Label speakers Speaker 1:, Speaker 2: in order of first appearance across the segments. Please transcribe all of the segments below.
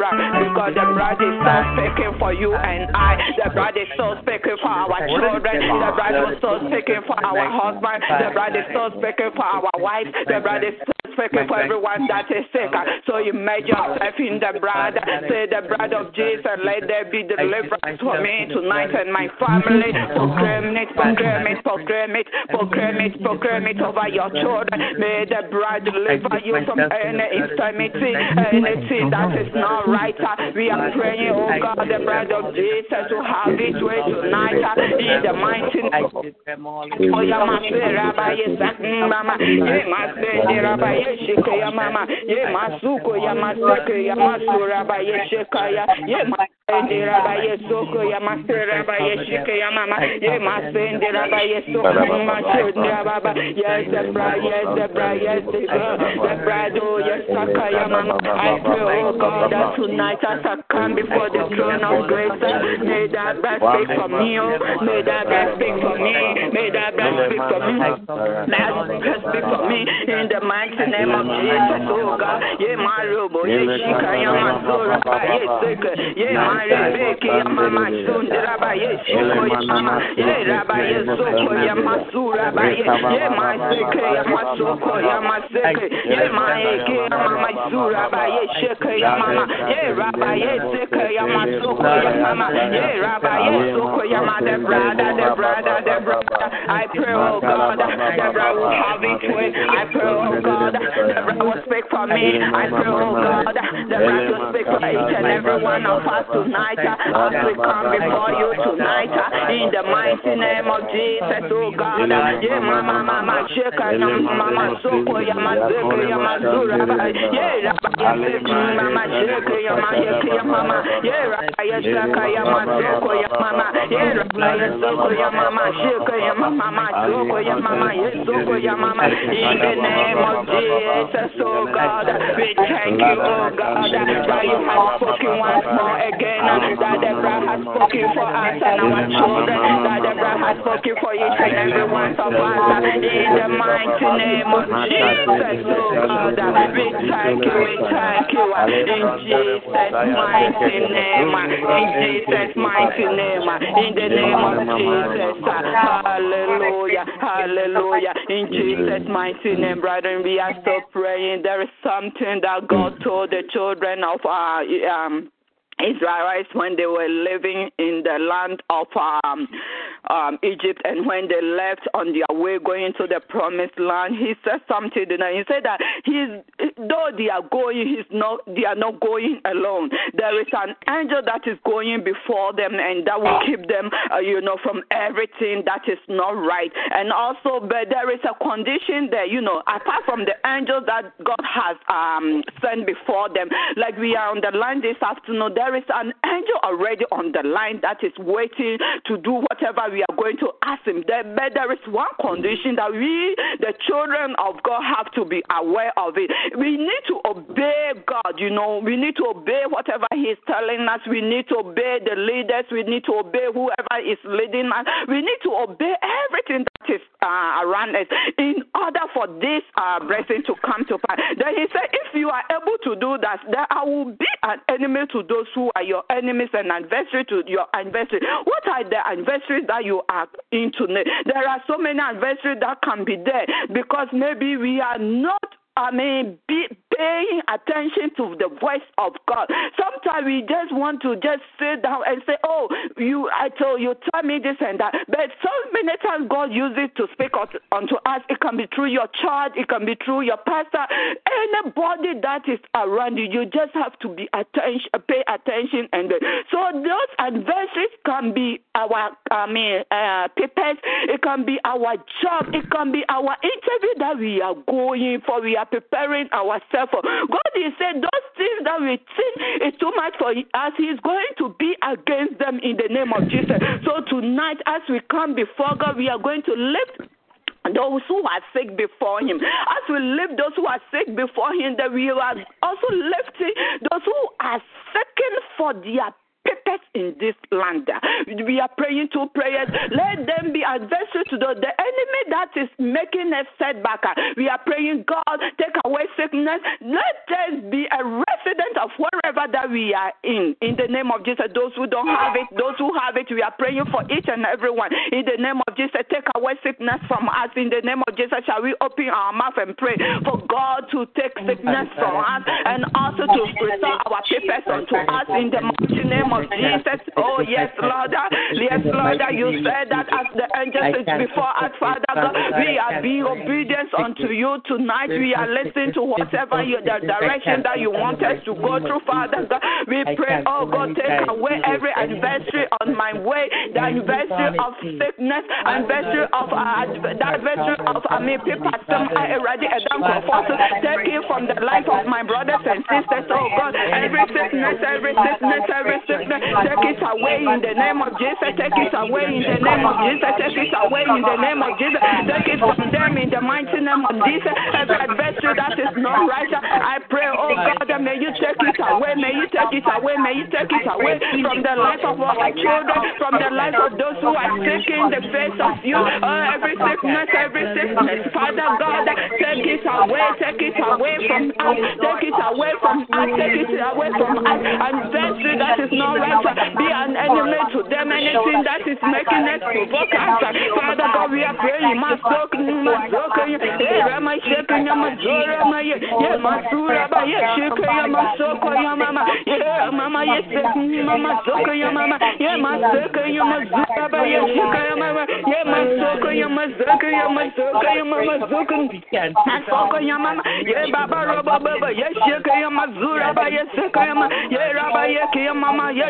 Speaker 1: Because the blood is so speaking for you and I. The blood is so speaking for our children. The blood is so speaking for our husband. The blood is so speaking for our wife. The blood is so speaking for everyone that is sick. So immerse yourself in the blood. Say the blood of Jesus. Let there be deliverance for me tonight and my family. Proclaim it, proclaim it, proclaim it, proclaim it, proclaim it over your children. May the blood deliver you from any infirmity, anything that is not right. We are praying, oh God, the blood of Jesus to have its way tonight. In the mighty name. Oh, yeah, my spirit, Rabbi, yes, oh, mama, yeah, my spirit, Rabbi, yes, shikaya, mama, yeah, my suko, yeah, my yeah, my su, Rabbi, yes, shikaya, oh, yeah, my Yamama Yes Debra Yes Debra Yes Debra Do Yes Saka Yamama I pray oh God that tonight as I come before the throne of grace may that breath speak for me oh may that breath speak for me may that breath speak for me may that breath speak for me in the mighty name of Jesus oh God Yema Robo Yeshika Yama Sura Ye Ye Maseke Ye Maeke Sheke Ye Yeseke Ye Yesoko the brother the brother the brother I pray oh God brother will have it way I pray oh God brother will for me. I pray oh God the speak for each and every one of us tonight. As we come before you tonight uh, in the mighty name of Jesus, oh God. Uh, yeah, mama, mama, sheka, mama, soko, yama, zeke, yama, zura, yeah, mama, yama, yeke, mama, yeah, raya, shaka, yama, soko, yama, yeah, raya, soko, yama, sheka, yama, mama, soko, yama, yeah, soko, yama, in the name of Jesus, oh God, we thank you, oh God, that you have spoken once more again that Deborah has spoken for us and our children, that Deborah has spoken for each and every one of us. In the mighty name of Jesus, oh God, we thank you, we thank you. In Jesus' mighty name, in Jesus' mighty name, in the name of Jesus. Hallelujah, hallelujah. In Jesus' mighty name, brethren, we are still praying. There is something that God told the children of our um Israelites when they were living in the land of um, um, Egypt and when they left on their way going to the promised land, he said something. And he said that he's though they are going, he's not they are not going alone. There is an angel that is going before them and that will keep them, uh, you know, from everything that is not right. And also, but there is a condition that, you know, apart from the angel that God has um, sent before them, like we are on the line this afternoon, there is an angel already on the line that is waiting to do whatever we are going to ask him. There, but there is one condition that we, the children of God, have to be aware of it. We need to obey God, you know. We need to obey whatever He is telling us. We need to obey the leaders. We need to obey whoever is leading us. We need to obey everything that is uh, around us in order for this uh, blessing to come to pass. Then He said, if you are able to do that, then I will be an enemy to those who are your enemies and adversary to your adversary. What are the adversaries that you are into? There are so many adversaries that can be there because maybe we are not I mean, be paying attention to the voice of God. Sometimes we just want to just sit down and say, "Oh, you, I told you, tell me this and that." But so many times God uses to speak unto us. It can be through your child, it can be through your pastor, anybody that is around you. You just have to be attention, pay attention, and so those adversaries can be our, I mean, uh, papers. It can be our job. It can be our interview that we are going for. We are preparing ourselves for. God is saying those things that we think is too much for us, He is going to be against them in the name of Jesus. So tonight, as we come before God, we are going to lift those who are sick before him. As we lift those who are sick before him, that we are also lifting those who are seeking for their in this land. We are praying two prayers. Let them be adversary to the, the enemy that is making a setback. We are praying, God, take away sickness. Let us be a resident of wherever that we are in. In the name of Jesus, those who don't have it, those who have it, we are praying for each and every one. In the name of Jesus, take away sickness from us. In the name of Jesus, shall we open our mouth and pray for God to take sickness from us and also to restore our purpose unto us in the mighty name of Jesus. Oh, yes, Lord. Yes, Lord. You said that as the angels is before us, Father God, we are being obedient unto you. tonight. We are listening to whatever you, the direction that you want us to go through, Father God. We pray, oh God, take away every adversary on my way, the adversary of sickness, adversary of uh, the adversary of I mean people some already take it from the life of my brothers and sisters, oh God, every sickness, every sickness, every sickness, take it away in the name of Jesus, take it away in the name of Jesus, take it away in the name of Jesus, take it from them in the mighty name of Jesus, every adversary that is not right, I pray, oh God, may you take it away, may you take it away, may you take it away from the life of our children, from the life of those who are seeking the face of you, oh, every sickness, every sickness, Father God, take it away, take it away from us, take it away from us, take it away from us, and adversary that is not right, be an enemy to them, anything that is making us provoke us, Father God, we are praying, Masok, Masok, Rama, Sheka, Yamazora, Yamasura, Sheka, Yamasoko, Yamama, yeah, yes, Baba, Roba, Baba, yes, Sheka, Yamazura, Yasaka, Yama, yeah, Rabba, Yaki, Yamama, yes,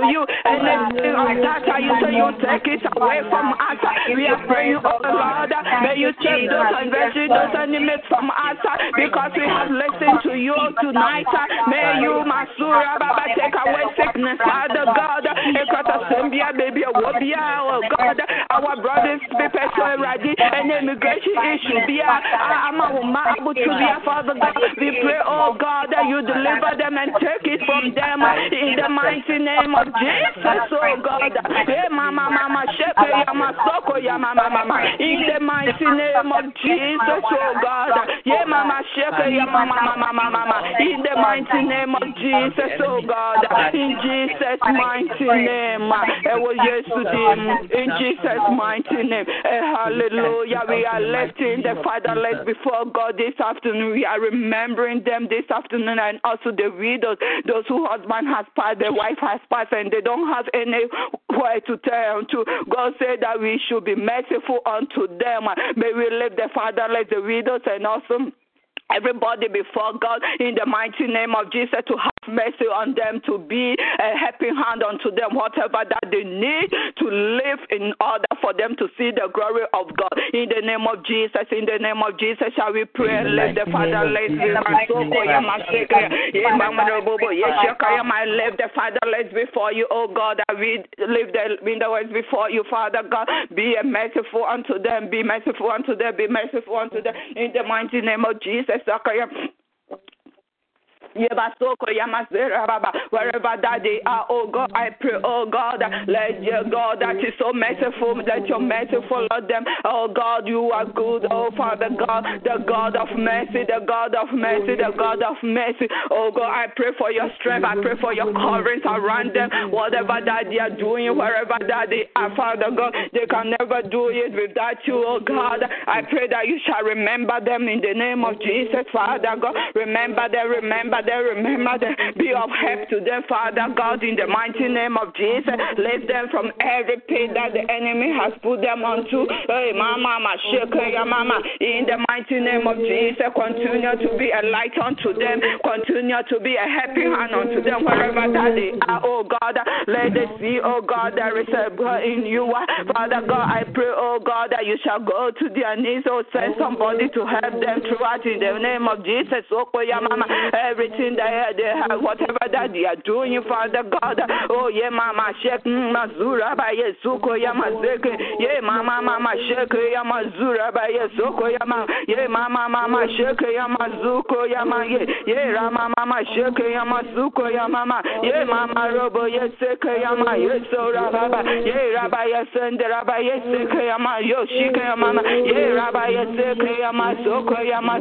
Speaker 1: you, and then of that you say you take it away from us. We are praying, oh Lord, may you take those adversaries, those enemies from us, because we have listened to you tonight. May you, Masura, Baba, take away sickness, Father God. Ekata baby, oh God, our brothers, people, so ready, and immigration issue, be a ah, Father God. We pray, oh God, that you deliver them and take it from them in the mighty name of Jesus, oh God. Mama, mama, shepe, yama, soko, yama, mama, in the mighty name of Jesus, oh God. Yeah, mama, shepe, yama, mama, mama, in the mighty name of Jesus, oh God. In Jesus' mighty name. Eh, oh, it was yesterday. In Jesus' mighty name. Eh, hallelujah. We are lifting the fatherless before God this afternoon. We are remembering them this afternoon and also the widows, those whose husband has passed, their wife has passed, and they don't have any way to turn to. God said that we should be merciful unto them. May we lift the fatherless, the widows, and also everybody before God in the mighty name of Jesus to have mercy on them, to be a helping hand unto them, whatever that they need to live in order for them to see the glory of God. In the name of Jesus, in the name of Jesus, shall we pray let the Father let I live the fatherless before you, oh God. I read, live the windows before you, Father God. Be merciful unto them, be merciful unto them, be merciful unto them. In the mighty name of Jesus, Wherever that they are, oh God, I pray, oh God, let your God that is so merciful, let your mercy follow them. Oh God, you are good, oh Father God, the God of mercy, the God of mercy, the God of mercy. Oh God, I pray for your strength, I pray for your coverings around them, whatever that they are doing, wherever that they are, Father God, they can never do it without you, oh God. I pray that you shall remember them in the name of Jesus, Father God. Remember them, remember them, remember them. Be of help to them, Father God, in the mighty name of Jesus. Lift them from every pit that the enemy has put them onto. Hey, mama, mama, shake your mama. In the mighty name of Jesus, continue to be a light unto them. Continue to be a happy hand unto them wherever that they are, oh God. Let them see, oh God, there is a God in you. Father God, I pray, oh God, that you shall go to their knees, oh, send somebody to help them throughout in the name of Jesus. Oh, mama, everything that they have, whatever that they are doing, Father God. Oh, yeah, mama, shake, mazura, by Yesuko, Yamazeke, yeah, mama, mama, shake, Yamazura, by Yesuko, Yama, yeah, mama, mama, shake, Yamazuko, Yama, yeah, Rama, mama, shake, Yamazuko, Yamama, yeah, mama, robo, Yeseke, Yama, Yeso, Rababa, yeah, Rabba, Yesende, Rabba, Yeseke, Yama, Yoshike, Yama, yeah, Rabba, Yeseke, Yama, Soko, Yama,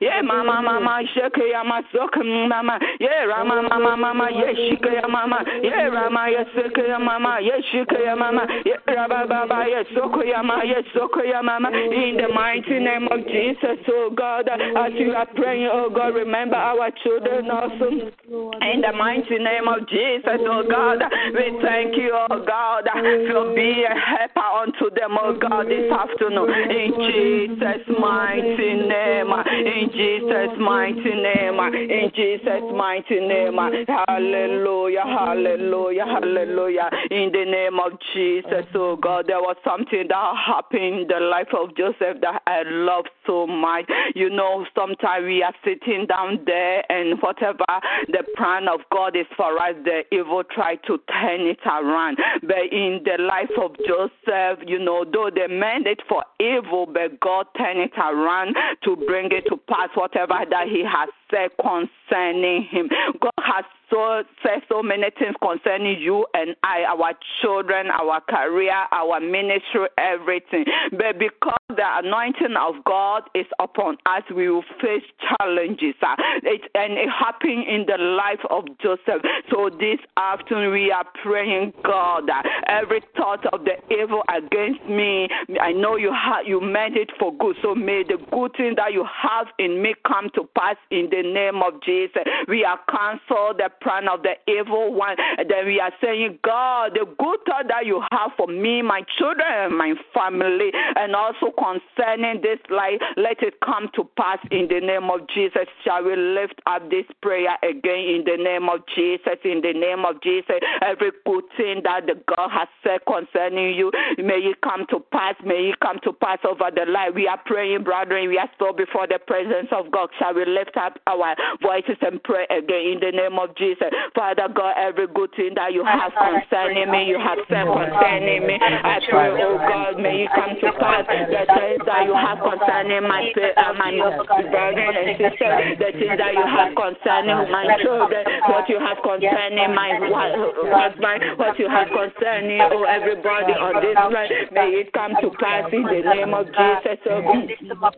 Speaker 1: yeah, mama, mama, shake, Yama, Soko, mama, yeah, Rama, mama, mama, Yeshike, Yama, yeah, Rama, Yeseke, Yama, Yeshike, Yama, yeah, Rabba, Baba, Yesoko, Yama, Yesoko, Mama, in the mighty name of Jesus, oh God, as you are praying, oh God, remember our children also. In the mighty name of Jesus, oh God, we thank you, oh God, for being a helper unto them, oh God, this afternoon. In Jesus' mighty name, in Jesus' mighty name, in Jesus' mighty name. Hallelujah, hallelujah, hallelujah. In the name of Jesus, oh God, there was something that happened in the life of Joseph that I love so much. You know, sometimes we are sitting down there and whatever the plan of God is for us, the evil try to turn it around. But in the life of Joseph, you know, though they meant it for evil, but God turned it around to bring it to pass whatever that He has said concerning him. God has so said so many things concerning you and I, our children, our career, our ministry, everything. But because the anointing of God is upon us, we will face challenges. It, and it happened in the life of Joseph. So this afternoon we are praying, God, every thought of the evil against me, I know you ha- you meant it for good. So may the good thing that you have in me come to pass in the name of Jesus. We are cancel the plan of the evil one. And then we are saying, God, the good thought that you have for me, my children, my family, and also concerning this life, let it come to pass in the name of Jesus. Shall we lift up this prayer again in the name of Jesus? In the name of Jesus, every good thing that the God has said concerning you, may it come to pass. May it come to pass over the life. We are praying, brethren. We are still before the presence of God. Shall we lift up our voices and pray again in the name of Jesus? Father God, every good thing that you have concerning me, you have said concerning me. I pray, oh God, may you come to pass the things that you have concerning my uh, my brethren and sisters, the things that you have concerning my children, what you have concerning my husband, what you have concerning oh everybody on this line. May it come to pass in the name of Jesus. Oh,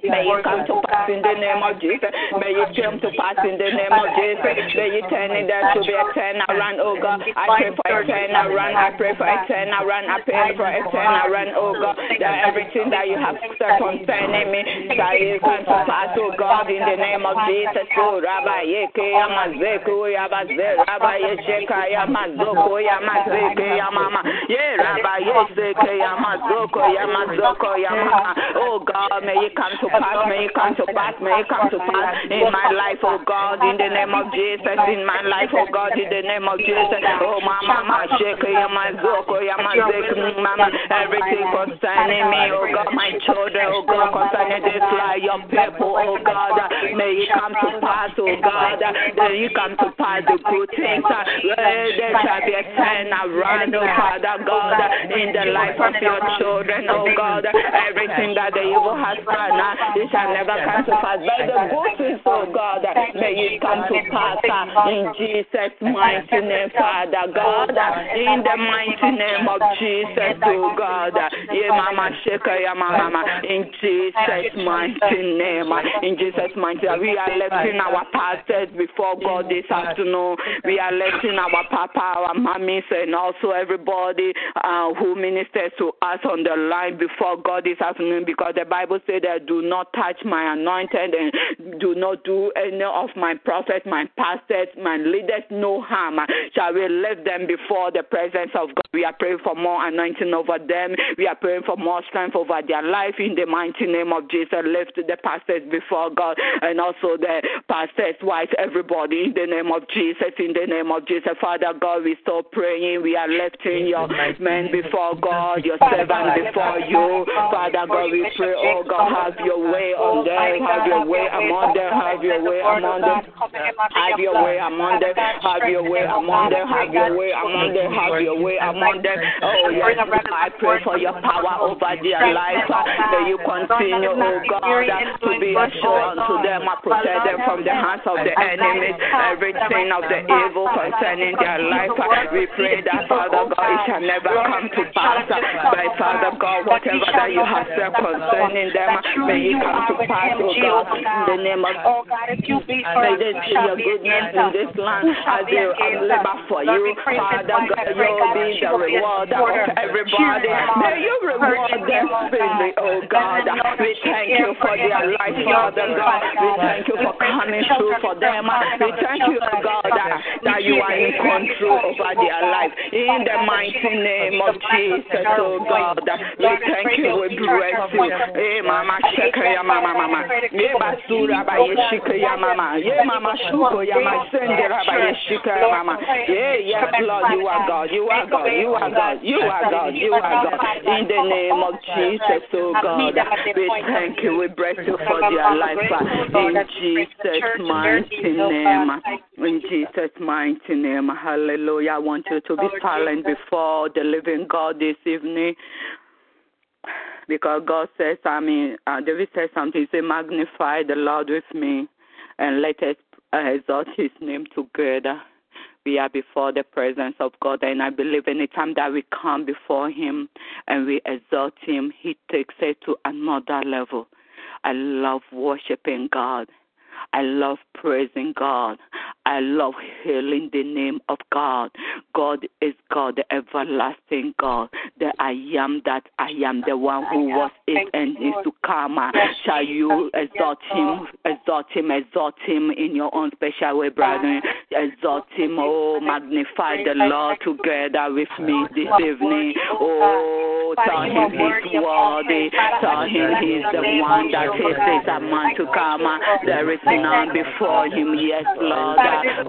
Speaker 1: may it come to pass in the name of Jesus. May it come to pass in the name of Jesus. May it turn it there to be a turnaround, oh God. I pray for a turnaround. I pray for a turnaround. I pray for a turnaround, oh God. That everything that you have said concerning me shall it come to pass, oh God, in the name of Jesus. Oh, Rabbi Yeke Yamazeku Yabaze, Rabbi Yesheka Yamazoko Yamazeke Yamama, Ye Rabbi Yeseke Yamazoko Yamazoko Yamama. Oh God, may it come to pass, may it come to pass, may it come to pass in my life, oh God, in the name of Jesus, in my life, life, oh God, in the name of Jesus. Oh, Mama, Mama, Shake, Yama, Zoko, Yama, Zek, Mama, everything concerning me, oh God, my children, oh God, concerning this life, your people, oh God, may it come to pass, oh God, may it come to pass the good things. There shall be a turn around, oh Father God, in the life of your children, oh God, everything that the evil has done, it shall never come to pass. But the good things, oh God, may it come to pass uh, in Jesus' mighty name, Father God, in the mighty name of Jesus, oh God. Yeah, Mama Sheka, yeah, Mama, in Jesus' mighty name, in Jesus' mighty name, we are lifting our pastors before God this afternoon. We are lifting our papa, our mummies, and also everybody uh, who ministers to us on the line before God this afternoon because the Bible said that do not touch my anointed and do not do any of my prophets, my pastors, my leaders no harm. Shall we lift them before the presence of God? We are praying for more anointing over them. We are praying for more strength over their life in the mighty name of Jesus. Lift the pastors before God and also the pastors' wives, everybody in the name of Jesus. In the name of Jesus, Father God, we stop praying. We are lifting your men before God, your servant before you. Father God, we pray, oh God, have your way on them, have your way among them, have your way among them, have your way among them, have your way among them, have your way among them, have your way among them. Oh yes, I pray for your power over their life. Uh, may you continue, oh God, to be a show unto them, uh, I protect them from the hands of the enemies, everything of the evil concerning their life. Uh, we pray that Father God, it shall never come to pass. By Father God, whatever that you have said concerning them, may it come to pass, oh God, in the name of
Speaker 2: Oh God, if you be
Speaker 1: May they see your goodness in this land as they labor for you. Father God, you'll be the reward of everybody. May you reward them freely, oh God. We thank you for their life, Father God. We thank you for coming through for them. We thank you, oh God, that you are in control over their life. In the mighty name of Jesus, oh God. We thank you, we bless you. Hey, eh, Mama, Shekaya, Mama, Mama. Eh, ye basura ba yeshika ya mama. Ye eh, mama shuko ya masendera ba yeshika ya mama. Yeah, yes, Lord, you are God. You are God. You are God. You are God. You are God. In the name of Jesus, oh God, we thank you. We bless you for their life. In Jesus' mighty name. In Jesus' mighty name. Hallelujah. I want you to be silent before the living God this evening because God says, I mean, uh, David says something. He said, Magnify the Lord with me and let us exalt his name together. We are before the presence of God, and I believe anytime that we come before him and we exalt him, he takes it to another level. I love worshiping God. I love praising God. I love hailing the name of God. God is God, the everlasting God, the I am that I am, the one who was, is, and is to come. Shall you exalt him, exalt him, exalt him in your own special way, brother? Exalt him, oh, magnify the Lord together with me this evening. Oh, oh tell him he's worthy. Tell him he's the one that is a man to come. There is none before him, yes, Lord.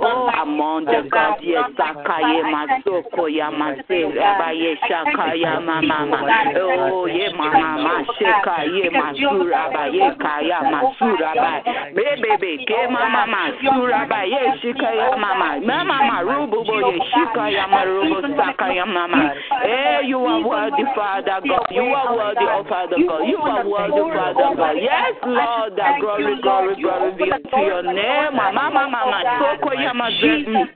Speaker 1: Oh, among the gods, yes, Sakaye Masoko Yamase, Rabaye Shakaya Mama. Oh, ye Mama Masheka, ye Masura Baye Kaya Masura Bay. Baby, ke Mama Masura Baye Shikaya Mama. Mama Rubu Boye Shikaya Marubu Sakaya Mama. Eh, you are worthy, Father God. You are worthy, oh Father God. You are worthy, Father God. Yes, Lord, that glory, glory, glory be unto your name. Mama, mama, mama, Yoko Yamazura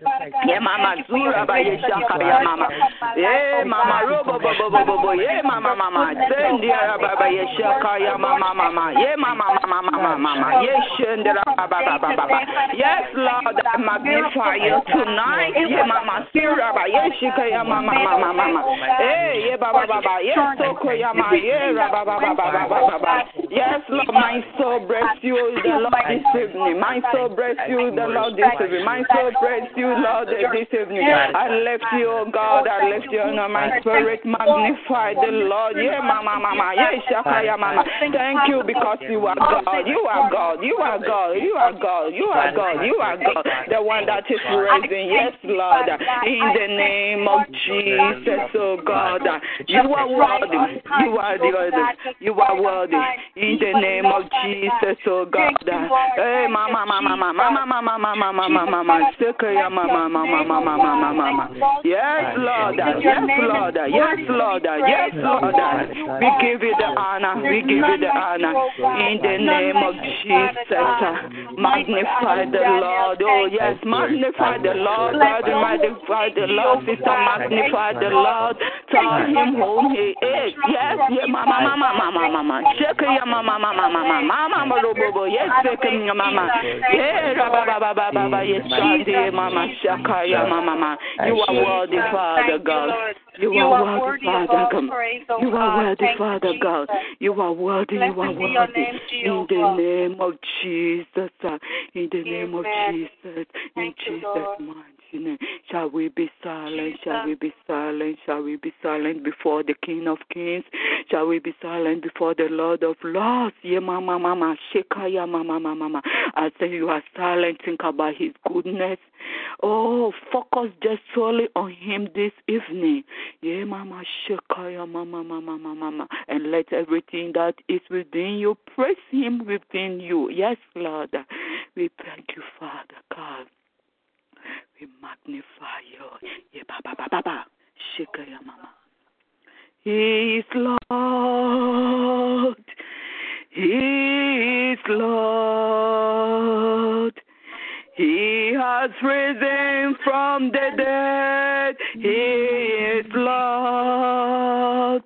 Speaker 1: Yamamazura Bayeshaka Yamama. Ye Mama Robo Bobo Bobo Ye Mama Mama. Sendia Baba Yeshaka Yamama Mama eh, Ye Mama Mama Mama Mama. Ye Shendra Baba Baba Yes Lord I magnify you tonight. Ye Mama Sira Bayeshika Yamama Mama Mama Hey Ye Baba Baba Ye Soko Yama Ye Baba Baba Baba Baba. Yes Lord my soul bless you the Lord this evening my soul bless you the Lord this evening my soul bless you, Lord, this evening. I left you, oh God, I left you, no, my spirit magnify the Lord. Yeah, mama, mama, yeah, shakaya, mama. Thank you because you are God. You are God. You are God. You are God. You are God. You are God. The one that is raising. Yes, Lord. In the name of Jesus, oh God. You are worthy. You are worthy. You are worthy. In the name of Jesus, oh God. Hey, mama, mama, mama, mama, mama, mama, mama, mama, sekaya, mama, mama, mama, mama, mama. Yes, Lord. Yes, Lord. Yes, Lord. Yes, Lord. We give you the honor. We give you the honor. In the name of Jesus. Magnify the Lord. Oh, yes. Magnify the Lord. God, magnify the Lord. Sister, magnify the Lord. Tell him who he is. Yes. Yeah, mama, mama, mama, mama. Shake ya mama, mama, mama, mama, mama, Yes, ya mama. Yeah, ba, ba, ba, ba, ba, ba. Yes, shadi, mama, shaka mama, mama. You are worthy, Father God. You are worthy, Father God. You are worthy, Father God. You are worthy. You are worthy. In the name of Jesus. In the name of Jesus. In Jesus' mighty name. Shall we be silent? Shall we be silent? Shall we be silent before the King of Kings? Shall we be silent before the Lord of Lords? Yeah, mama, mama, shekaya, mama, mama, mama. I say you are silent. Think about His goodness. Oh, focus just solely on Him this evening. Yeah, mama, shekaya, mama, mama, mama, mama, and let everything that is within you praise Him within you. Yes, Lord. We thank you, Father God. We magnify you. Yeah, ba ba ba ba. Shekaya, mama. He is Lord. He is Lord. He has risen from the dead. He is Lord.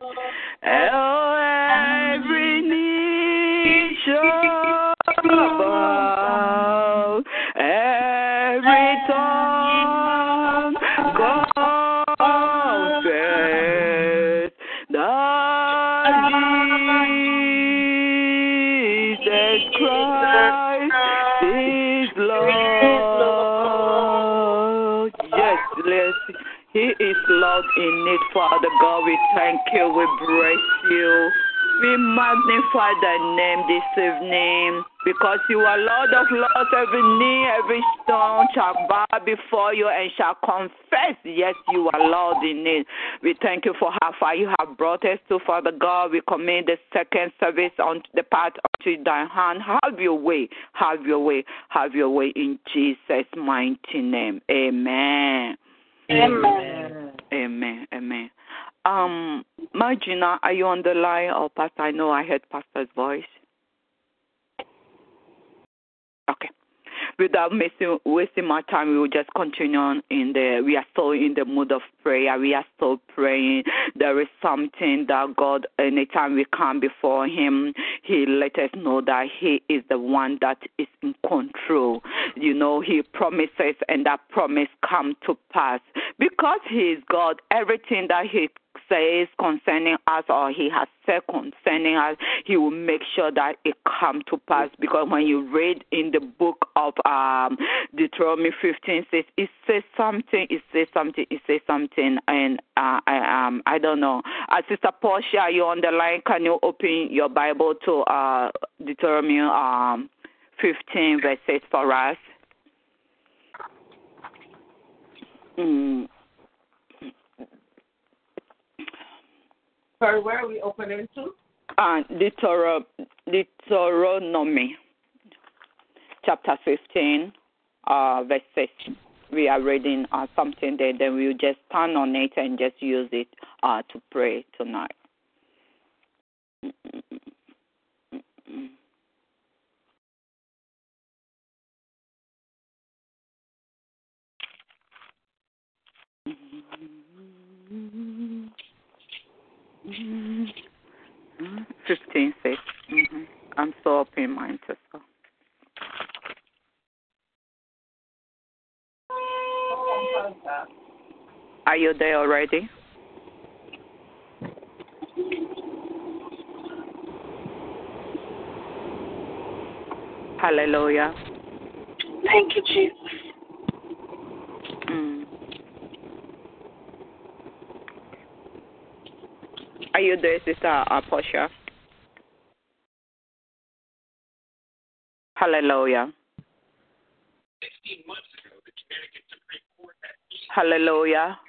Speaker 1: Lord in need, Father God. We thank you. We bless you. We magnify thy name this evening because you are Lord of Lords. Every knee, every stone shall bow before you and shall confess, yes, you are Lord in it. We thank you for how far you have brought us to, Father God. We commit the second service on the part unto thy hand. Have your way, have your way, have your way in Jesus' mighty name. Amen.
Speaker 2: Amen.
Speaker 1: Amen. Amen. Amen. Um, Margina, are you on the line or Pastor? I know I heard Pastor's voice. Okay. Without missing, wasting my time, we will just continue on in the. We are still in the mood of prayer. We are still praying. There is something that God, anytime we come before Him, He let us know that He is the one that is in control. You know, He promises, and that promise come to pass because He is God. Everything that He says concerning us or he has said concerning us, he will make sure that it come to pass. Because when you read in the book of um, Deuteronomy 15, says it says something, it says something, it says something, and uh, I um I don't know. Uh, Sister Portia, are you on the line? Can you open your Bible to uh, Deuteronomy um 15 verses for us? Mm.
Speaker 2: Sorry, where are we opening to?
Speaker 1: Uh, Deutero- Deuteronomy, chapter 15, uh, verse 6. We are reading uh, something there, then we'll just turn on it and just use it uh, to pray tonight. Fifteen six. Mm-hmm. I'm so up in mine too. So. Are you there already? Hallelujah.
Speaker 2: Thank you, Jesus.
Speaker 1: Mm. Are you there, Sister uh, Portia? Hallelujah. Hallelujah.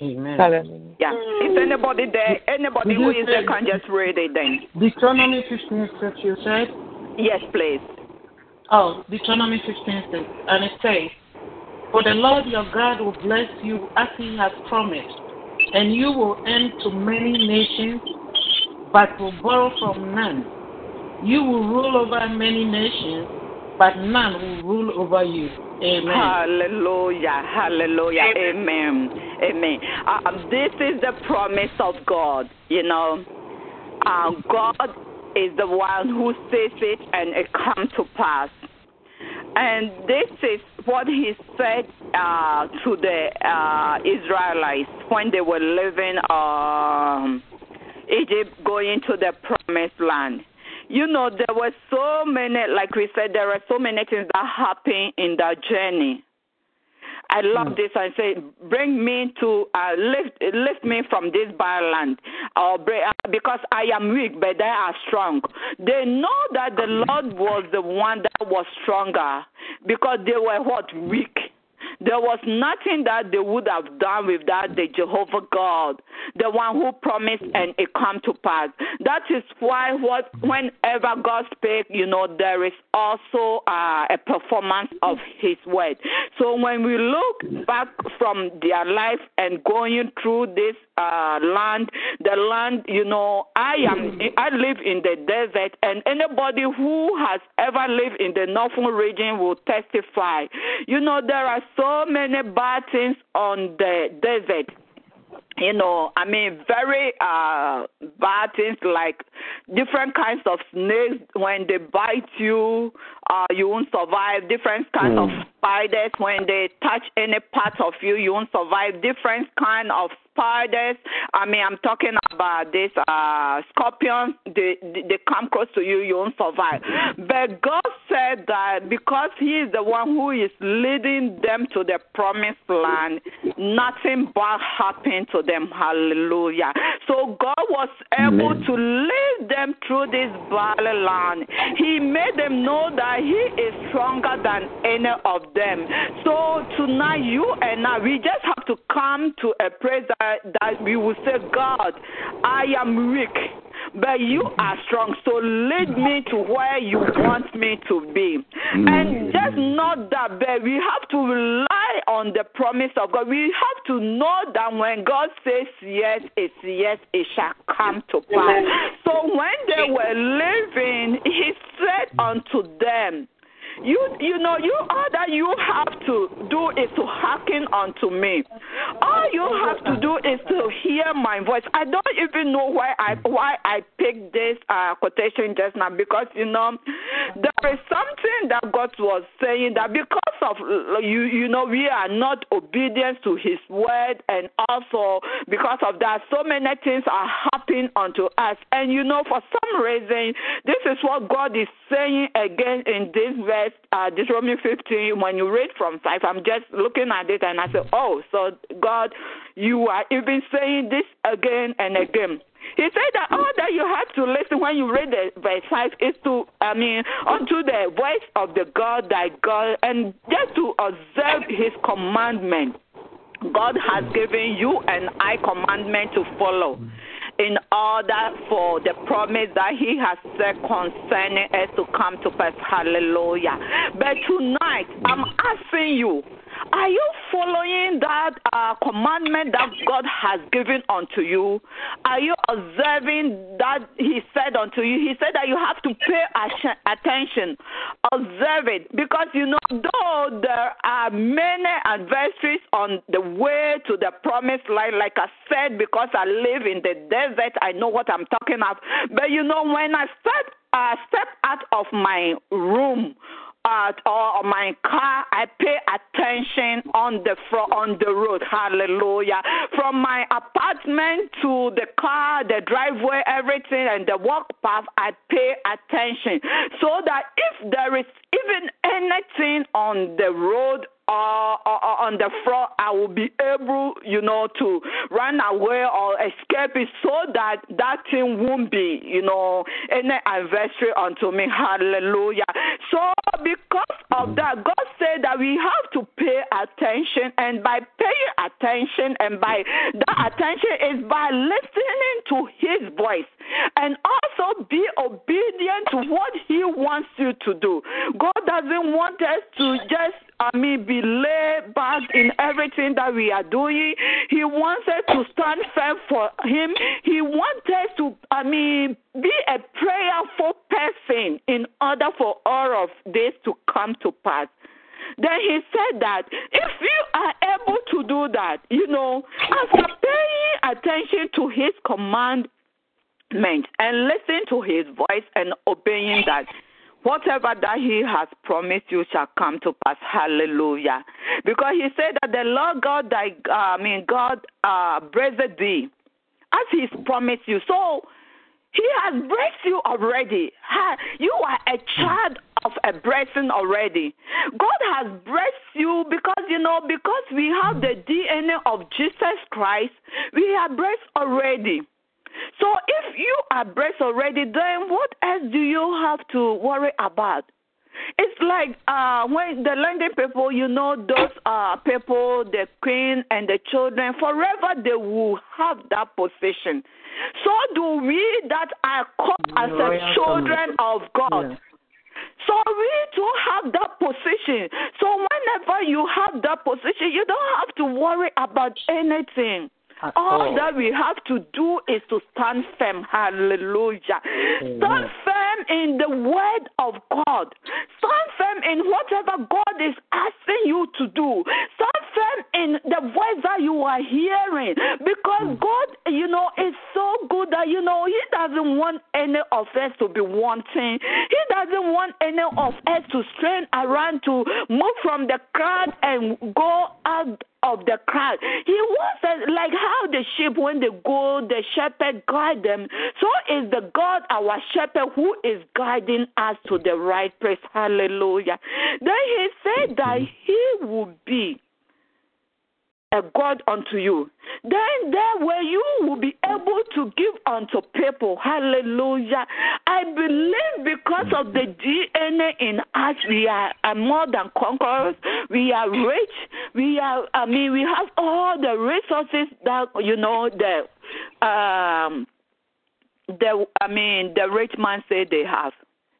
Speaker 3: Amen.
Speaker 4: Hallelujah.
Speaker 1: Yeah. If anybody there, anybody who is there can just read it then.
Speaker 3: Deuteronomy 15 6, you said?
Speaker 1: Yes, please.
Speaker 3: Oh, Deuteronomy 15 6. And it says, For the Lord your God will bless you as he has promised, and you will end to many nations, but will borrow from none. You will rule over many nations, but none will rule over you. Amen.
Speaker 1: Hallelujah. Hallelujah. Amen. Amen. Uh, this is the promise of God. You know, uh, God is the one who says it and it comes to pass. And this is what he said uh, to the uh, Israelites when they were leaving um, Egypt, going to the promised land. You know, there were so many, like we said, there are so many things that happen in that journey. I love this. I say, bring me to uh, lift lift me from this barren or bring, uh, because I am weak, but they are strong. They know that the Lord was the one that was stronger because they were what weak. There was nothing that they would have done without the Jehovah God, the one who promised and it come to pass. That is why what whenever God speaks, you know, there is also uh, a performance of His word. So when we look back from their life and going through this uh, land, the land, you know, I am I live in the desert, and anybody who has ever lived in the northern region will testify. You know, there are so many bad things on the desert you know, I mean, very uh, bad things like different kinds of snakes. When they bite you, uh, you won't survive. Different kinds of spiders. When they touch any part of you, you won't survive. Different kind of spiders. I mean, I'm talking about this uh, scorpions. They, they they come close to you, you won't survive. But God said that because He is the one who is leading them to the promised land, nothing bad happened to them. Hallelujah. So God was able to lead them through this valley land. He made them know that He is stronger than any of them. So tonight, you and I, we just have to come to a place that, that we will say, God, I am weak but you are strong. So lead mm. me to where you want me to be. Mm. And just not that, but we have to rely on the promise of God. We have to know that when God says yes, it's yes, it shall come to pass. So when they were living, He said mm. unto them, you you know you all that you have to do is to hearken unto me. All you have to do is to hear my voice. I don't even know why I why I picked this uh, quotation just now because you know there is something that God was saying that because of you you know we are not obedient to His word and also because of that so many things are happening unto us and you know for some reason this is what God is saying again in this verse uh, Deuteronomy 15, when you read from 5, I'm just looking at it and I say, oh, so God, you are even saying this again and again. He said that all that you have to listen when you read the verse 5 is to, I mean, unto the voice of the God thy God and just to observe his commandment. God has given you and I commandment to follow in order for the promise that He has said concerning us to come to pass. Hallelujah. But tonight, I'm asking you. Are you following that uh, commandment that God has given unto you? Are you observing that He said unto you? He said that you have to pay attention, observe it, because you know, though there are many adversaries on the way to the promised land, like I said, because I live in the desert, I know what I'm talking about. But you know, when I step, uh, step out of my room, uh, or my car, I pay attention on the front, on the road. Hallelujah. From my apartment to the car, the driveway, everything, and the walk path, I pay attention so that if there is even anything on the road or, or, or on the floor, I will be able, you know, to run away or escape it so that that thing won't be, you know, any adversary unto me. Hallelujah. So because of that, God said that we have to pay attention, and by paying attention, and by that attention is by listening to His voice, and also be obedient to what He wants you to do. God doesn't want us to just I mean, be laid back in everything that we are doing. He wants us to stand firm for Him. He wants us to, I mean, be a prayerful person in order for all of this to come to pass. Then he said that if you are able to do that, you know, after paying attention to his commandment and listening to his voice and obeying that, whatever that he has promised you shall come to pass. Hallelujah. Because he said that the Lord God, thy, uh, I mean, God, uh, blessed thee as he's promised you. So he has blessed you already. You are a child of a blessing already. God has blessed you because, you know, because we have the DNA of Jesus Christ, we are blessed already. So if you are blessed already, then what else do you have to worry about? It's like uh, when the London people, you know, those uh, people, the queen and the children, forever they will have that position. So do we that are called as the children of God. Yeah. So we do have that position. So whenever you have that position, you don't have to worry about anything. All, all that we have to do is to stand firm. Hallelujah. Amen. Stand firm in the word of God. Stand firm in whatever God is asking you to do. Stand firm in the voice that you are hearing. Because mm. God, you know, is so good that, you know, He doesn't want any of us to be wanting. He doesn't want any of us to strain around to move from the crowd and go out of the crowd. He wants us uh, like how the sheep when they go, the shepherd guide them. So is the God our shepherd who is guiding us to the right place. Hallelujah. Then he said that mm-hmm. he will be a God unto you. Then there where you will be able to give unto people. Hallelujah. I believe because of the DNA in us, we are, are more than conquerors. We are rich. We are, I mean, we have all the resources that, you know, the, um, the, I mean, the rich man say they have.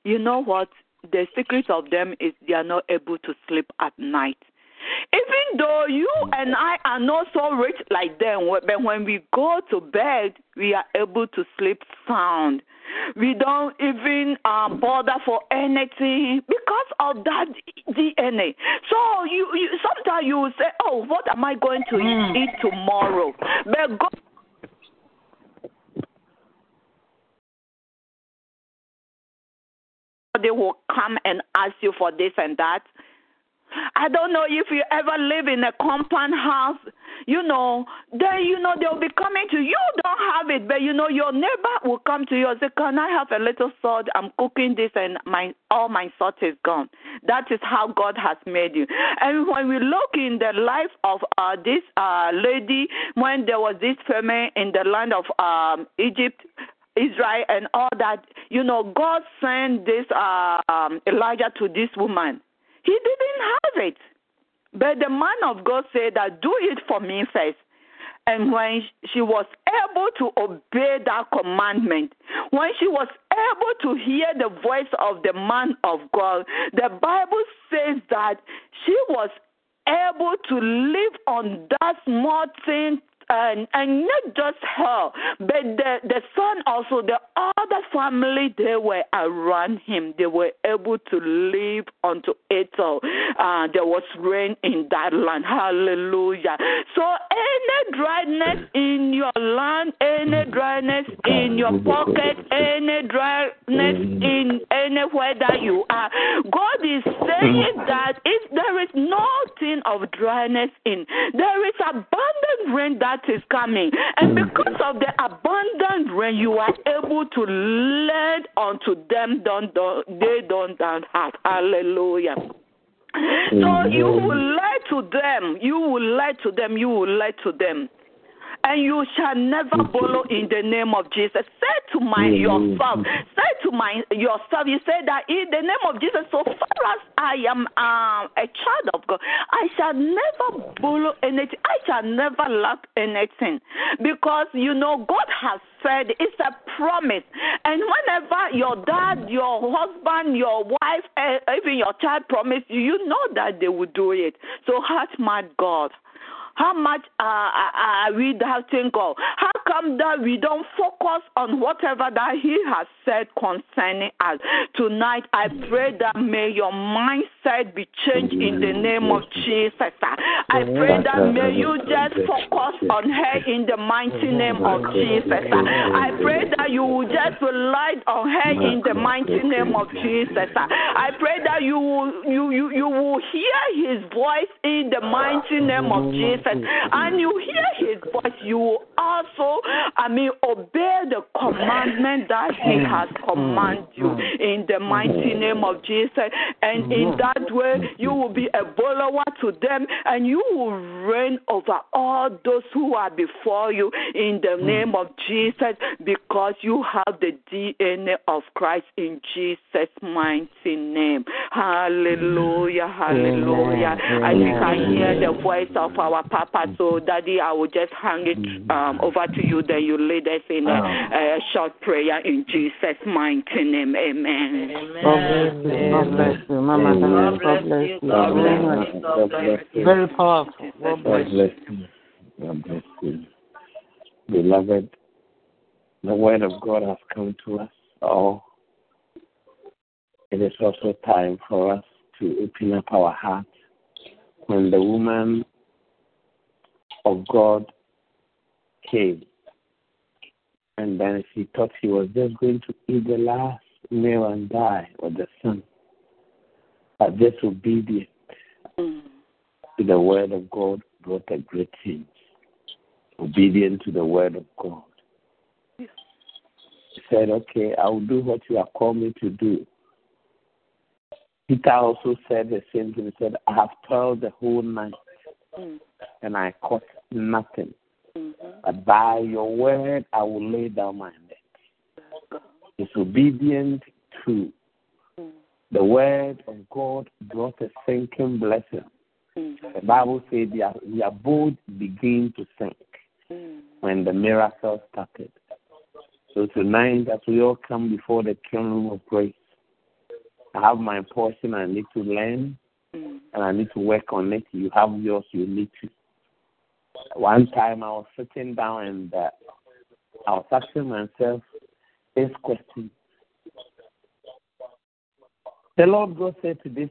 Speaker 1: You know what? The secret of them is they are not able to sleep at night. Even though you and I are not so rich like them, but when we go to bed, we are able to sleep sound. We don't even um, bother for anything because of that DNA. So you, you sometimes you will say, "Oh, what am I going to mm. eat tomorrow?" But God they will come and ask you for this and that. I don't know if you ever live in a compound house, you know, then you know they'll be coming to you. You don't have it, but you know your neighbor will come to you and say, "Can I have a little salt? I'm cooking this, and my all my salt is gone." That is how God has made you. And when we look in the life of uh, this uh, lady, when there was this famine in the land of um, Egypt, Israel and all that, you know, God sent this uh, um, Elijah to this woman. He didn't have it. But the man of God said that do it for me first. And when she was able to obey that commandment, when she was able to hear the voice of the man of God, the Bible says that she was able to live on that small thing and and not just her, but the the son also, the other family they were around him. They were able to live unto Ethel. Uh, there was rain in that land. Hallelujah. So any dryness in your land, any dryness in your pocket, any dryness in any anywhere that you are. God is Mm. saying that if there is nothing of dryness in, there is abundant rain that is coming. And mm. because of the abundant rain, you are able to lend unto them don't, don't, they don't, don't have. Hallelujah. So you will lie to them. You will lie to them. You will lie to them and you shall never borrow in the name of Jesus. Say to my yourself, say to my yourself, you say that in the name of Jesus, so far as I am um, a child of God, I shall never borrow anything. I shall never lack anything. Because you know God has said it's a promise. And whenever your dad, your husband, your wife, eh, even your child promise you, you know that they will do it. So heart mad God. How much uh, are we doubting God? How come that we don't focus on whatever that He has said concerning us? Tonight, I pray that may your mindset be changed in the name of Jesus. I pray that may you just focus on her in the mighty name of Jesus. I pray that you will just rely on her in the mighty name of Jesus. I pray that you will, you, you, you will hear His voice in the mighty name of Jesus and you hear his voice, you also, I mean, obey the commandment that he mm. has commanded you. Mm. Mm. In the mighty name of Jesus. And in that way, you will be a follower to them and you will reign over all those who are before you in the name of Jesus because you have the DNA of Christ in Jesus' mighty name. Hallelujah, hallelujah. I think I hear the voice of our Papa. Mm. So, Daddy, I will just hang it mm. um, over to you. Then you lead us in a, ah. a short prayer in Jesus' mighty name. Amen.
Speaker 4: God bless you. God bless you. Mama, God bless you. God bless you. God bless you. Very powerful. God bless you.
Speaker 5: God bless you. Beloved, the word of God has come to us all. It is also time for us to open up our hearts. When the woman of God came, and then he thought he was just going to eat the last meal and die with the son. But disobedient to the word of God brought a great change. Obedient to the word of God. He said, Okay, I will do what you have called me to do. Peter also said the same thing. He said, I have toiled the whole night Mm-hmm. and I caught nothing. Mm-hmm. But by your word, I will lay down my net. Disobedient to mm-hmm. the word of God brought a sinking blessing. The Bible says their, their boat began to sink when the miracle started. So tonight, as we all come before the throne room of grace, I have my portion I need to learn, Mm. and I need to work on it. You have yours, you need to. One time I was sitting down and uh, I was asking myself this question. The Lord God said to this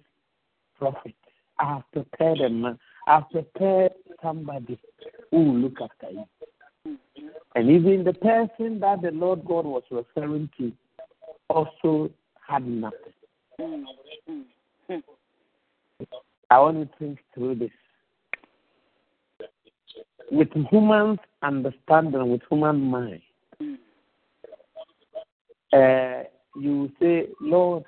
Speaker 5: prophet, I have prepared a man, I have prepared somebody who will look after you. And even the person that the Lord God was referring to also had nothing. Mm. Mm. Hmm. I want to think through this. With human understanding, with human mind, uh, you say, Lord,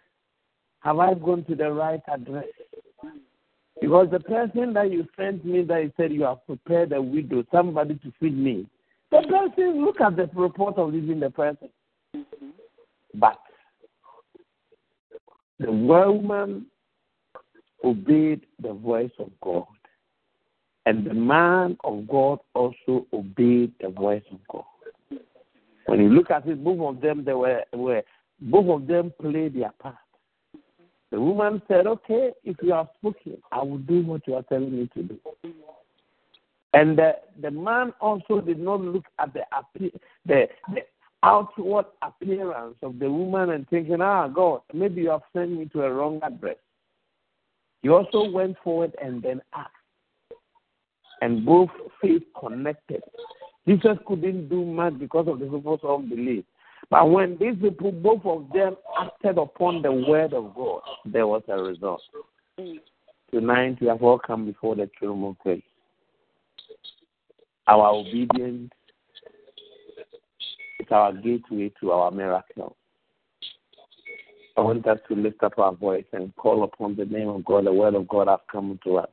Speaker 5: have I gone to the right address? Because the person that you sent me that you said you have prepared a widow, somebody to feed me. The person, look at the report of leaving the person. But the woman obeyed the voice of God. And the man of God also obeyed the voice of God. When you look at it, both of them they were, were both of them played their part. The woman said, Okay, if you have spoken, I will do what you are telling me to do. And the, the man also did not look at the, the, the outward appearance of the woman and thinking, Ah, God, maybe you have sent me to a wrong address. He also went forward and then asked. And both faith connected. Jesus couldn't do much because of the people's unbelief. But when these people, both of them, acted upon the word of God, there was a result. Tonight, we have all come before the throne of grace. Our obedience is our gateway to our miracle. I want us to lift up our voice and call upon the name of God. The word of God has come to us.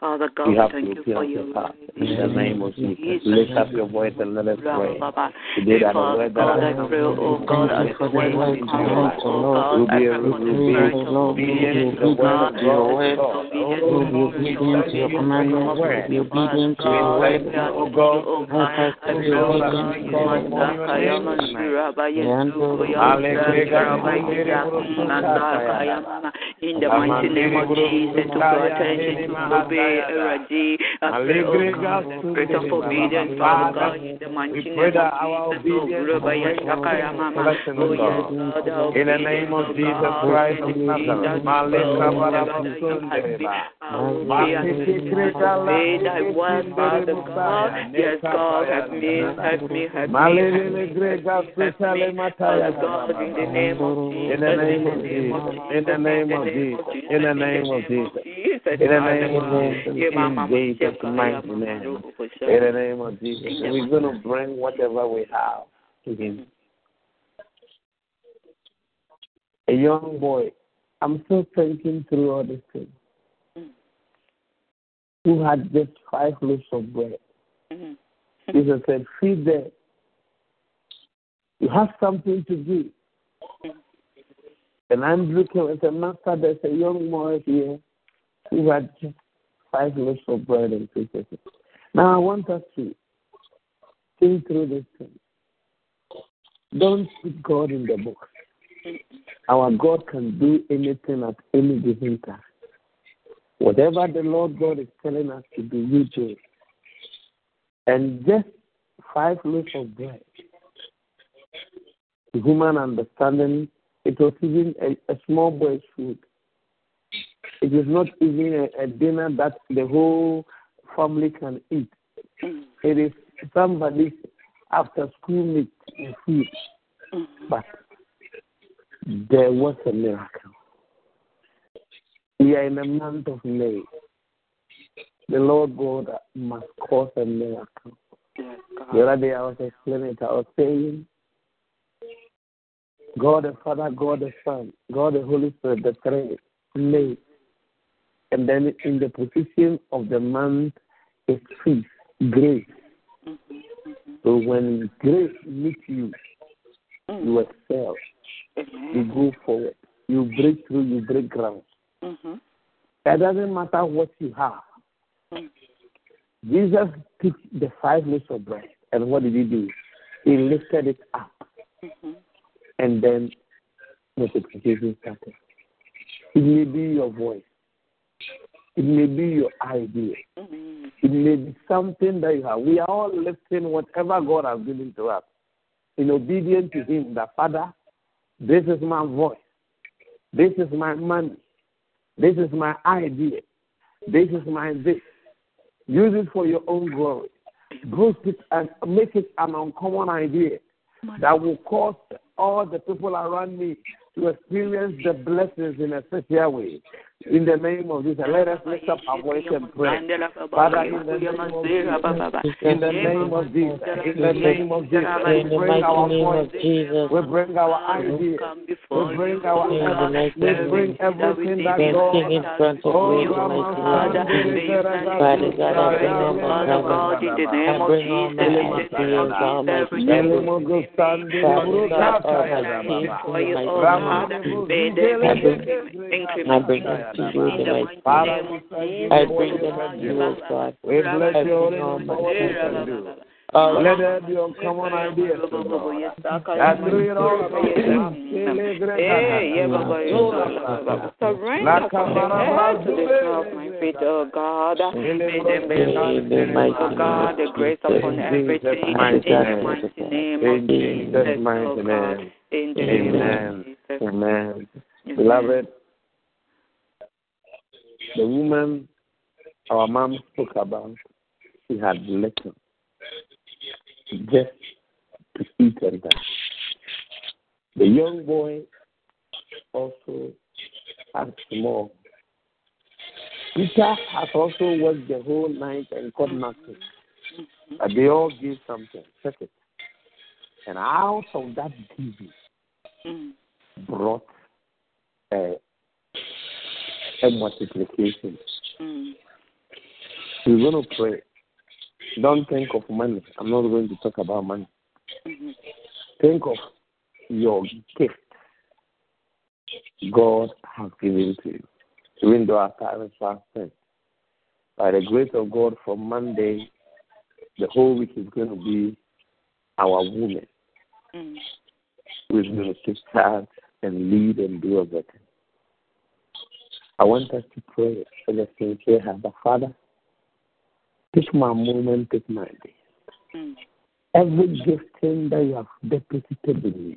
Speaker 1: Father God,
Speaker 5: have
Speaker 1: thank
Speaker 5: to
Speaker 1: you
Speaker 5: open
Speaker 1: for
Speaker 5: up
Speaker 1: your
Speaker 5: your heart.
Speaker 1: word.
Speaker 5: In the name of Jesus,
Speaker 1: Jesus.
Speaker 5: lift up your voice and let us pray.
Speaker 1: Baba.
Speaker 5: Today that the
Speaker 1: Father
Speaker 5: word that
Speaker 1: God, I
Speaker 5: has come
Speaker 1: pray, oh God,
Speaker 4: Thank
Speaker 1: as
Speaker 4: you for
Speaker 1: the
Speaker 4: the
Speaker 1: word
Speaker 4: word
Speaker 1: will
Speaker 4: you
Speaker 1: come
Speaker 4: have,
Speaker 1: out,
Speaker 4: O
Speaker 1: oh
Speaker 4: Lord.
Speaker 1: God, I
Speaker 5: Be
Speaker 1: pray for the
Speaker 5: obedient,
Speaker 1: spirit of
Speaker 4: Lord, we will
Speaker 5: obedient
Speaker 4: be
Speaker 5: to the word
Speaker 4: obedient
Speaker 5: of
Speaker 4: to your
Speaker 5: God.
Speaker 4: word.
Speaker 5: God.
Speaker 4: We will
Speaker 5: Oh,
Speaker 4: be obedient to your commandments. We will be obedient to your word.
Speaker 5: Oh God,
Speaker 4: Help us to be obedient to your
Speaker 1: in the mighty name of Jesus, to pay attention, to obey, Eradi. I pray, God, the spirit of obedience, Father God, in the mighty name of Jesus, oh,
Speaker 5: obedience will bring
Speaker 1: Rabaya Mama.
Speaker 5: blessing
Speaker 1: oh,
Speaker 5: of oh,
Speaker 1: yes,
Speaker 5: God.
Speaker 1: God,
Speaker 5: In the name of Jesus Christ of Nazareth, Malika Barabasundereba.
Speaker 1: Thy word, Father God. Yes, God, help me, help me, help me, help me.
Speaker 5: Malele Grega Sutale
Speaker 1: Father. God, in the name of Jesus,
Speaker 5: In the name of Jesus, in the name of Jesus, in the name of Jesus, in the name of Jesus, in Jesus' mighty name, in the name of Jesus, we're going to bring whatever we have to Him. A young boy, I'm still thinking through all these things, who had just five loaves of bread. Jesus said, Feed them. You have something to give. And Andrew came and said, Master, there's a young boy here who had just five loaves of bread and two fishes. Now I want us to think through this thing. Don't put God in the box. Our God can do anything at any given time. Whatever the Lord God is telling us to do, you do. And just five loaves of bread. Human understanding, it was even a, a small boy's food. It is not even a, a dinner that the whole family can eat. It is somebody's after school meat and food. But there was a miracle. We are in the month of May. The Lord God must cause a miracle. The other day I was explaining it. I was saying, God the Father, God the Son, God the Holy Spirit, the three made. And then in the position of the month is peace, grace. So when grace meets you, mm. you excel. You go forward. You break through, you break ground. Mm-hmm. It doesn't matter what you have. Jesus took the five loaves of bread, and what did he do? He lifted it up, mm-hmm. And then multiplication started. It may be your voice, it may be your idea, it may be something that you have. We are all lifting whatever God has given to us in obedience to Him. The Father, this is my voice, this is my money, this is my idea, this is my this. Use it for your own glory. Boost it and make it an uncommon idea that will cause all the people around me to experience the blessings in a special way. In the name of Jesus, let us lift up our voice and pray. Father, in the name of Jesus, in the name of Jesus, in the name of Jesus, we bring our voice, we bring our ideas, we bring our
Speaker 4: In
Speaker 5: we bring everything that God
Speaker 4: in front of
Speaker 5: oh,
Speaker 4: you, the
Speaker 5: Rama,
Speaker 4: mighty name of Father God, I bring all my
Speaker 1: God, in the name of
Speaker 4: bring all my
Speaker 1: Jesus,
Speaker 4: all my
Speaker 1: every
Speaker 4: struggles. Father God, all my fears,
Speaker 1: for you,
Speaker 4: my dreams.
Speaker 1: God, may they
Speaker 4: I
Speaker 1: be
Speaker 4: bring, I bring them to you, the
Speaker 1: the
Speaker 4: mighty
Speaker 1: mighty
Speaker 4: name.
Speaker 1: name of Jesus.
Speaker 4: I bring them to you, O God.
Speaker 5: We bless
Speaker 4: I
Speaker 5: you, Holy Name,
Speaker 4: my
Speaker 5: for what you
Speaker 4: fears.
Speaker 5: can do.
Speaker 4: All
Speaker 5: Let there be uncommon ideas to God. That through it all,
Speaker 1: Hey, yeah, Baba, yeah, surrender from the head to the crown of my oh God. May them be anointed, oh God, the grace upon everything in the mighty name of
Speaker 5: Jesus' mighty name.
Speaker 1: In the name of
Speaker 5: Amen.
Speaker 1: Jesus.
Speaker 5: Amen. Beloved, the woman our mom spoke about, she had little. just to eat and die. The young boy also had more. Peter has also worked the whole night and got nothing. But they all give something. Check it. And out of that giving
Speaker 2: Mm.
Speaker 5: brought a, a multiplication.
Speaker 2: Mm.
Speaker 5: We're going to pray. Don't think of money. I'm not going to talk about money.
Speaker 2: Mhm.
Speaker 5: Think of your gift God has given to you. Even though our time is fast spent. By the grace of God, from Monday, the whole week is going to be our women
Speaker 2: Mm.
Speaker 5: who's going to take charge and lead and do everything. I want us to pray for the sincere heart. But Father, take my moment, take my day. Every gifting that you have deposited in me.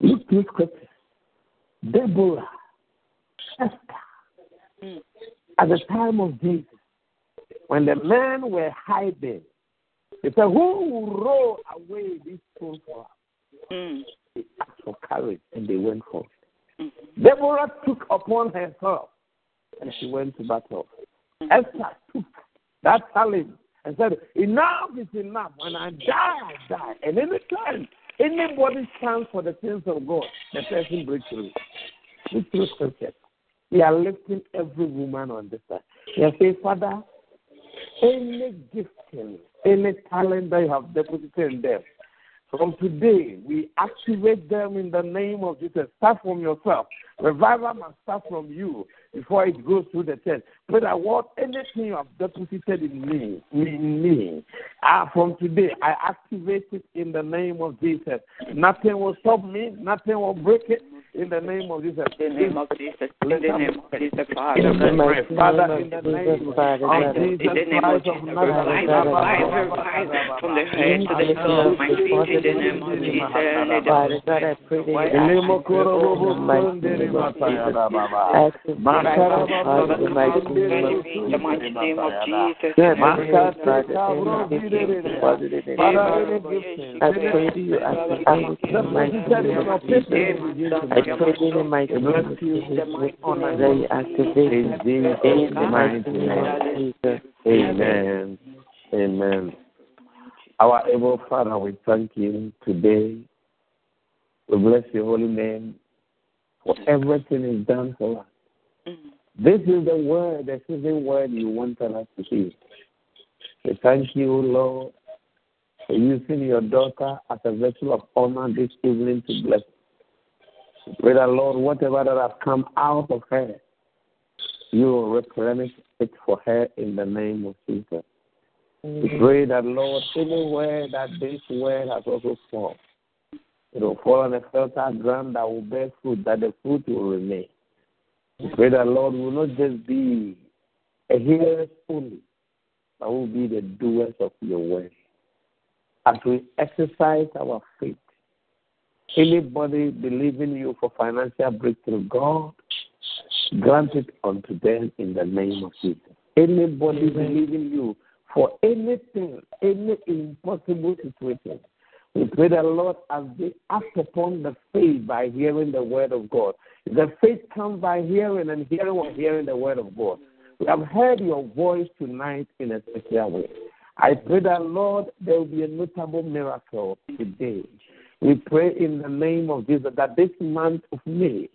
Speaker 5: Look through scriptures. Deborah, Esther, at the time of Jesus, when the men were hiding, they said, Who will roll away this stone for us?
Speaker 2: Mm.
Speaker 5: They asked for courage and they went forth. Deborah took upon herself and she went to battle. Mm-hmm. Esther took that challenge and said, Enough is enough. When I die, I die. And anytime anybody stands for the things of God, the person breaks through. This through scripture. We are lifting every woman on this side. We are saying, Father, any gifting, any talent that you have deposited in them, from today, we activate them in the name of Jesus. Start from yourself. Revival must start from you before it goes through the church. Pray that what anything you have deposited in me, in me, ah, from today, I activate it in the name of Jesus. Nothing will stop me. Nothing will break it in the name of Jesus.
Speaker 2: In the name of Jesus. In the name of Jesus, Father.
Speaker 5: In the
Speaker 2: God.
Speaker 5: name, Father, in the name of
Speaker 2: In
Speaker 5: Jesus
Speaker 2: the name of
Speaker 5: Christ of
Speaker 2: Jesus, revive, revive, revive from the head to the sole of my feet. In the name of Jesus, let
Speaker 4: Father
Speaker 2: the
Speaker 4: God, I pray that you
Speaker 5: In the name of
Speaker 4: activate in the mighty name of Jesus. Activate my heart in the mighty name of
Speaker 2: in the mighty name of Jesus.
Speaker 5: Yes,
Speaker 4: Father, any gift deposited in me, I pray to you as the angel in the mighty name of Jesus. Pray in the name of Jesus that you activate in the mighty name of Jesus.
Speaker 5: Amen. Amen. Our able Father, we thank you today. We bless your holy name for everything is done for us. This is the word, the same word you wanted us to hear. We thank you, Lord, for using your daughter as a vessel of honor this evening to bless. Pray that, Lord, whatever that has come out of her, you will replenish it for her in the name of Jesus. We pray that, Lord, anywhere that this word has also fallen, it will fall on a fertile ground that will bear fruit, that the fruit will remain. We pray that, Lord, will not just be a hearer only, but will be the doers of your word. As we exercise our faith, anybody believing you for financial breakthrough, God, grant it unto them in the name of Jesus. Anybody believing you for anything, any impossible situation, we pray that Lord, as they act upon the faith by hearing the word of God, the faith comes by hearing, and hearing or hearing the word of God. We have heard your voice tonight in a special way. I pray that Lord, there will be a notable miracle today. We pray in the name of Jesus that this month of May,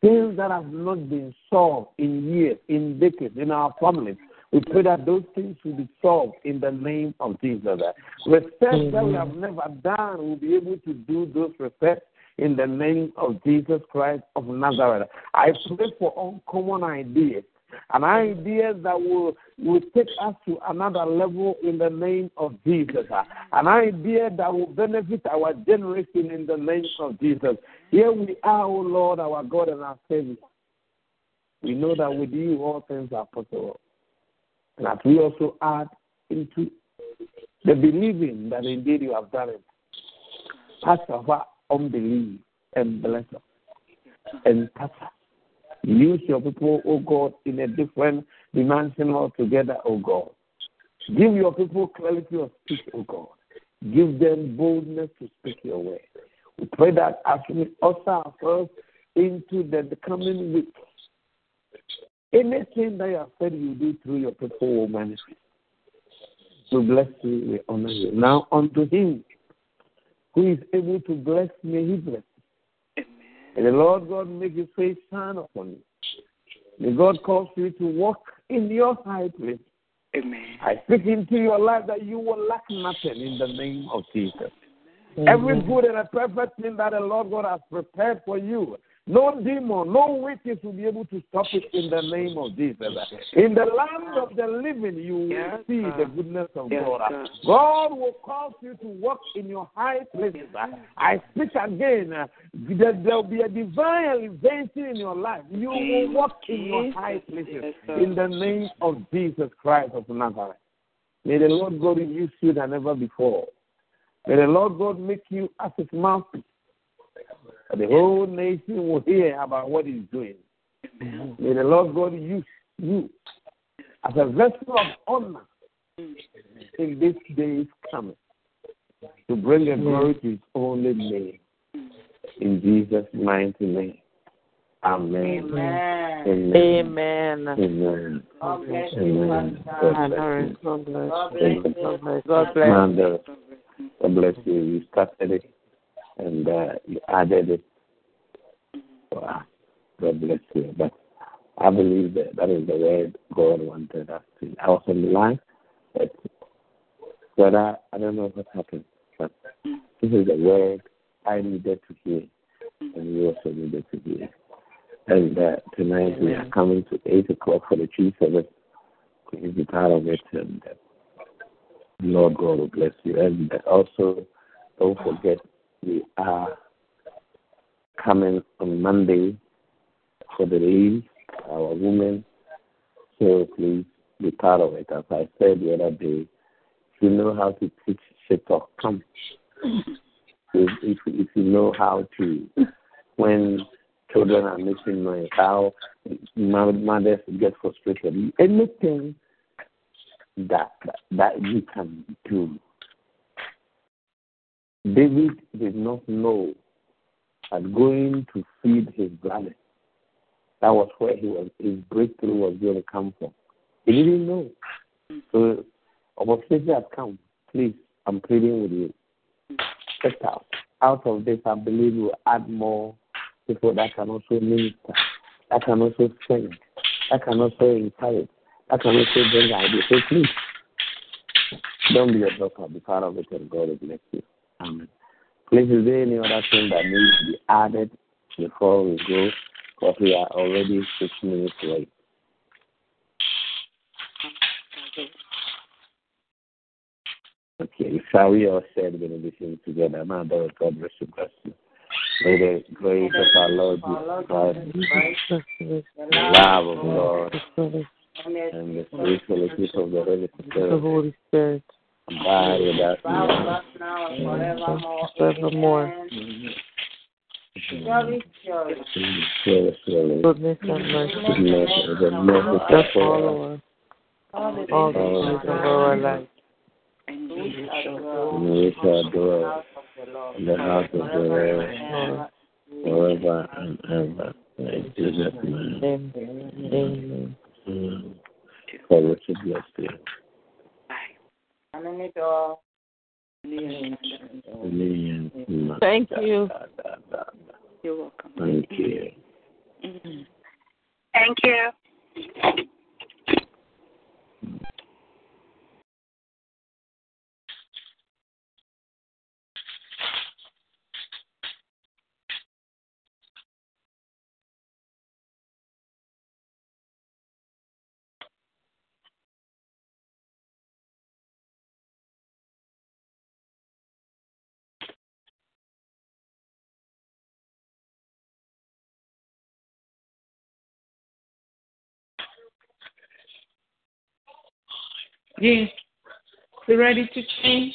Speaker 5: things that have not been solved in years, in decades, in our families, we pray that those things will be solved in the name of Jesus. Research that we have never done, we'll be able to do those research in the name of Jesus Christ of Nazareth. I pray for uncommon ideas and ideas that will, will take us to another level in the name of Jesus. An idea that will benefit our generation in the name of Jesus. Here we are, O Lord, our God and our Savior. We know that with you all things are possible. And that we also add into the believing that indeed you have done it, touch our unbelief and bless us and us. Use your people, O God, in a different dimension altogether, O God. Give your people clarity of speech, O God. Give them boldness to speak your word. We pray that as we usher ourselves into the, coming week, anything that you have said you do through your people will manifest. We bless you, we honor you. Now unto him who is able to bless me, he bless. And the Lord God make his face shine upon you. May God cause you to walk in your high place.
Speaker 2: Amen.
Speaker 5: I speak into your life that you will lack nothing in the name of Jesus. Every good and a perfect thing that the Lord God has prepared for you, no demon, no witches will be able to stop it in the name of Jesus. In the land of the living, you will
Speaker 2: Yes,
Speaker 5: see the goodness of
Speaker 2: Yes,
Speaker 5: God.
Speaker 2: God.
Speaker 5: God will cause you to walk in your high places. I speak again uh, that there will be a divine elevation in your life. You will walk in your high places in the name of Jesus Christ of Nazareth. May the Lord God use you than ever before. May the Lord God make you as his mouthpiece. That The whole nation will hear about what he's doing. May the Lord God use you as a vessel of honor in this day's coming to bring a glory to his only name. In Jesus' mighty name. Amen.
Speaker 4: Amen.
Speaker 5: Amen.
Speaker 4: Amen.
Speaker 5: Amen.
Speaker 4: God bless you,
Speaker 5: Amen.
Speaker 4: Pastor.
Speaker 5: God bless
Speaker 4: Lord,
Speaker 5: you.
Speaker 4: God bless
Speaker 5: Thank
Speaker 4: you.
Speaker 5: you.
Speaker 4: God bless God bless
Speaker 5: And, God bless you. You started it and uh, you added it. Wow. God bless you. But I believe that that is the word God wanted us to. I was on the line, but, but I, I don't know what happened. But this is the word I needed to hear, and you also needed to hear. And uh, tonight we are coming to 8 o'clock for the tree service. Please be part of it. And uh, Lord God will bless you. And also, don't forget, we are coming on Monday for the release, our women. So please be part of it. As I said the other day, if you know how to teach shit talk, come. If, if, if you know how to, when children are making noise, how mo- mothers get frustrated, anything that that you can do. David did not know that going to feed his brothers, that was where he was his breakthrough was going to come from. He didn't know. So opportunity has come. Please, I'm pleading with you. Check out. Out of this I believe we'll add more people that can also minister, that can also sing, that can also encourage, that can also bring ideas. So please, don't be a doctor, be part of it, and God will bless you. Amen. Please, is there any other thing that needs to be added before we go? Because we are already six minutes late. Okay, shall we all share the benediction together? My God bless you, bless you. May the grace of our Lord Jesus Christ, the love of God, and the fellowship of the Holy Spirit
Speaker 4: Holy Spirit.
Speaker 5: abide with us now.
Speaker 4: Forevermore.
Speaker 5: Surely, surely,
Speaker 4: Goodness and mercy
Speaker 5: goodness and mercy shall follow us
Speaker 4: all the days of our life.
Speaker 5: and we shall dwell in the house of the Lord forever and ever. In Jesus' name.
Speaker 4: Amen. Amen.
Speaker 5: Mm. God bless you, bless you. Amen.
Speaker 4: Thank you.
Speaker 2: You're welcome.
Speaker 5: Thank you. Mm-hmm.
Speaker 1: Thank you.
Speaker 3: Yes. You ready to change?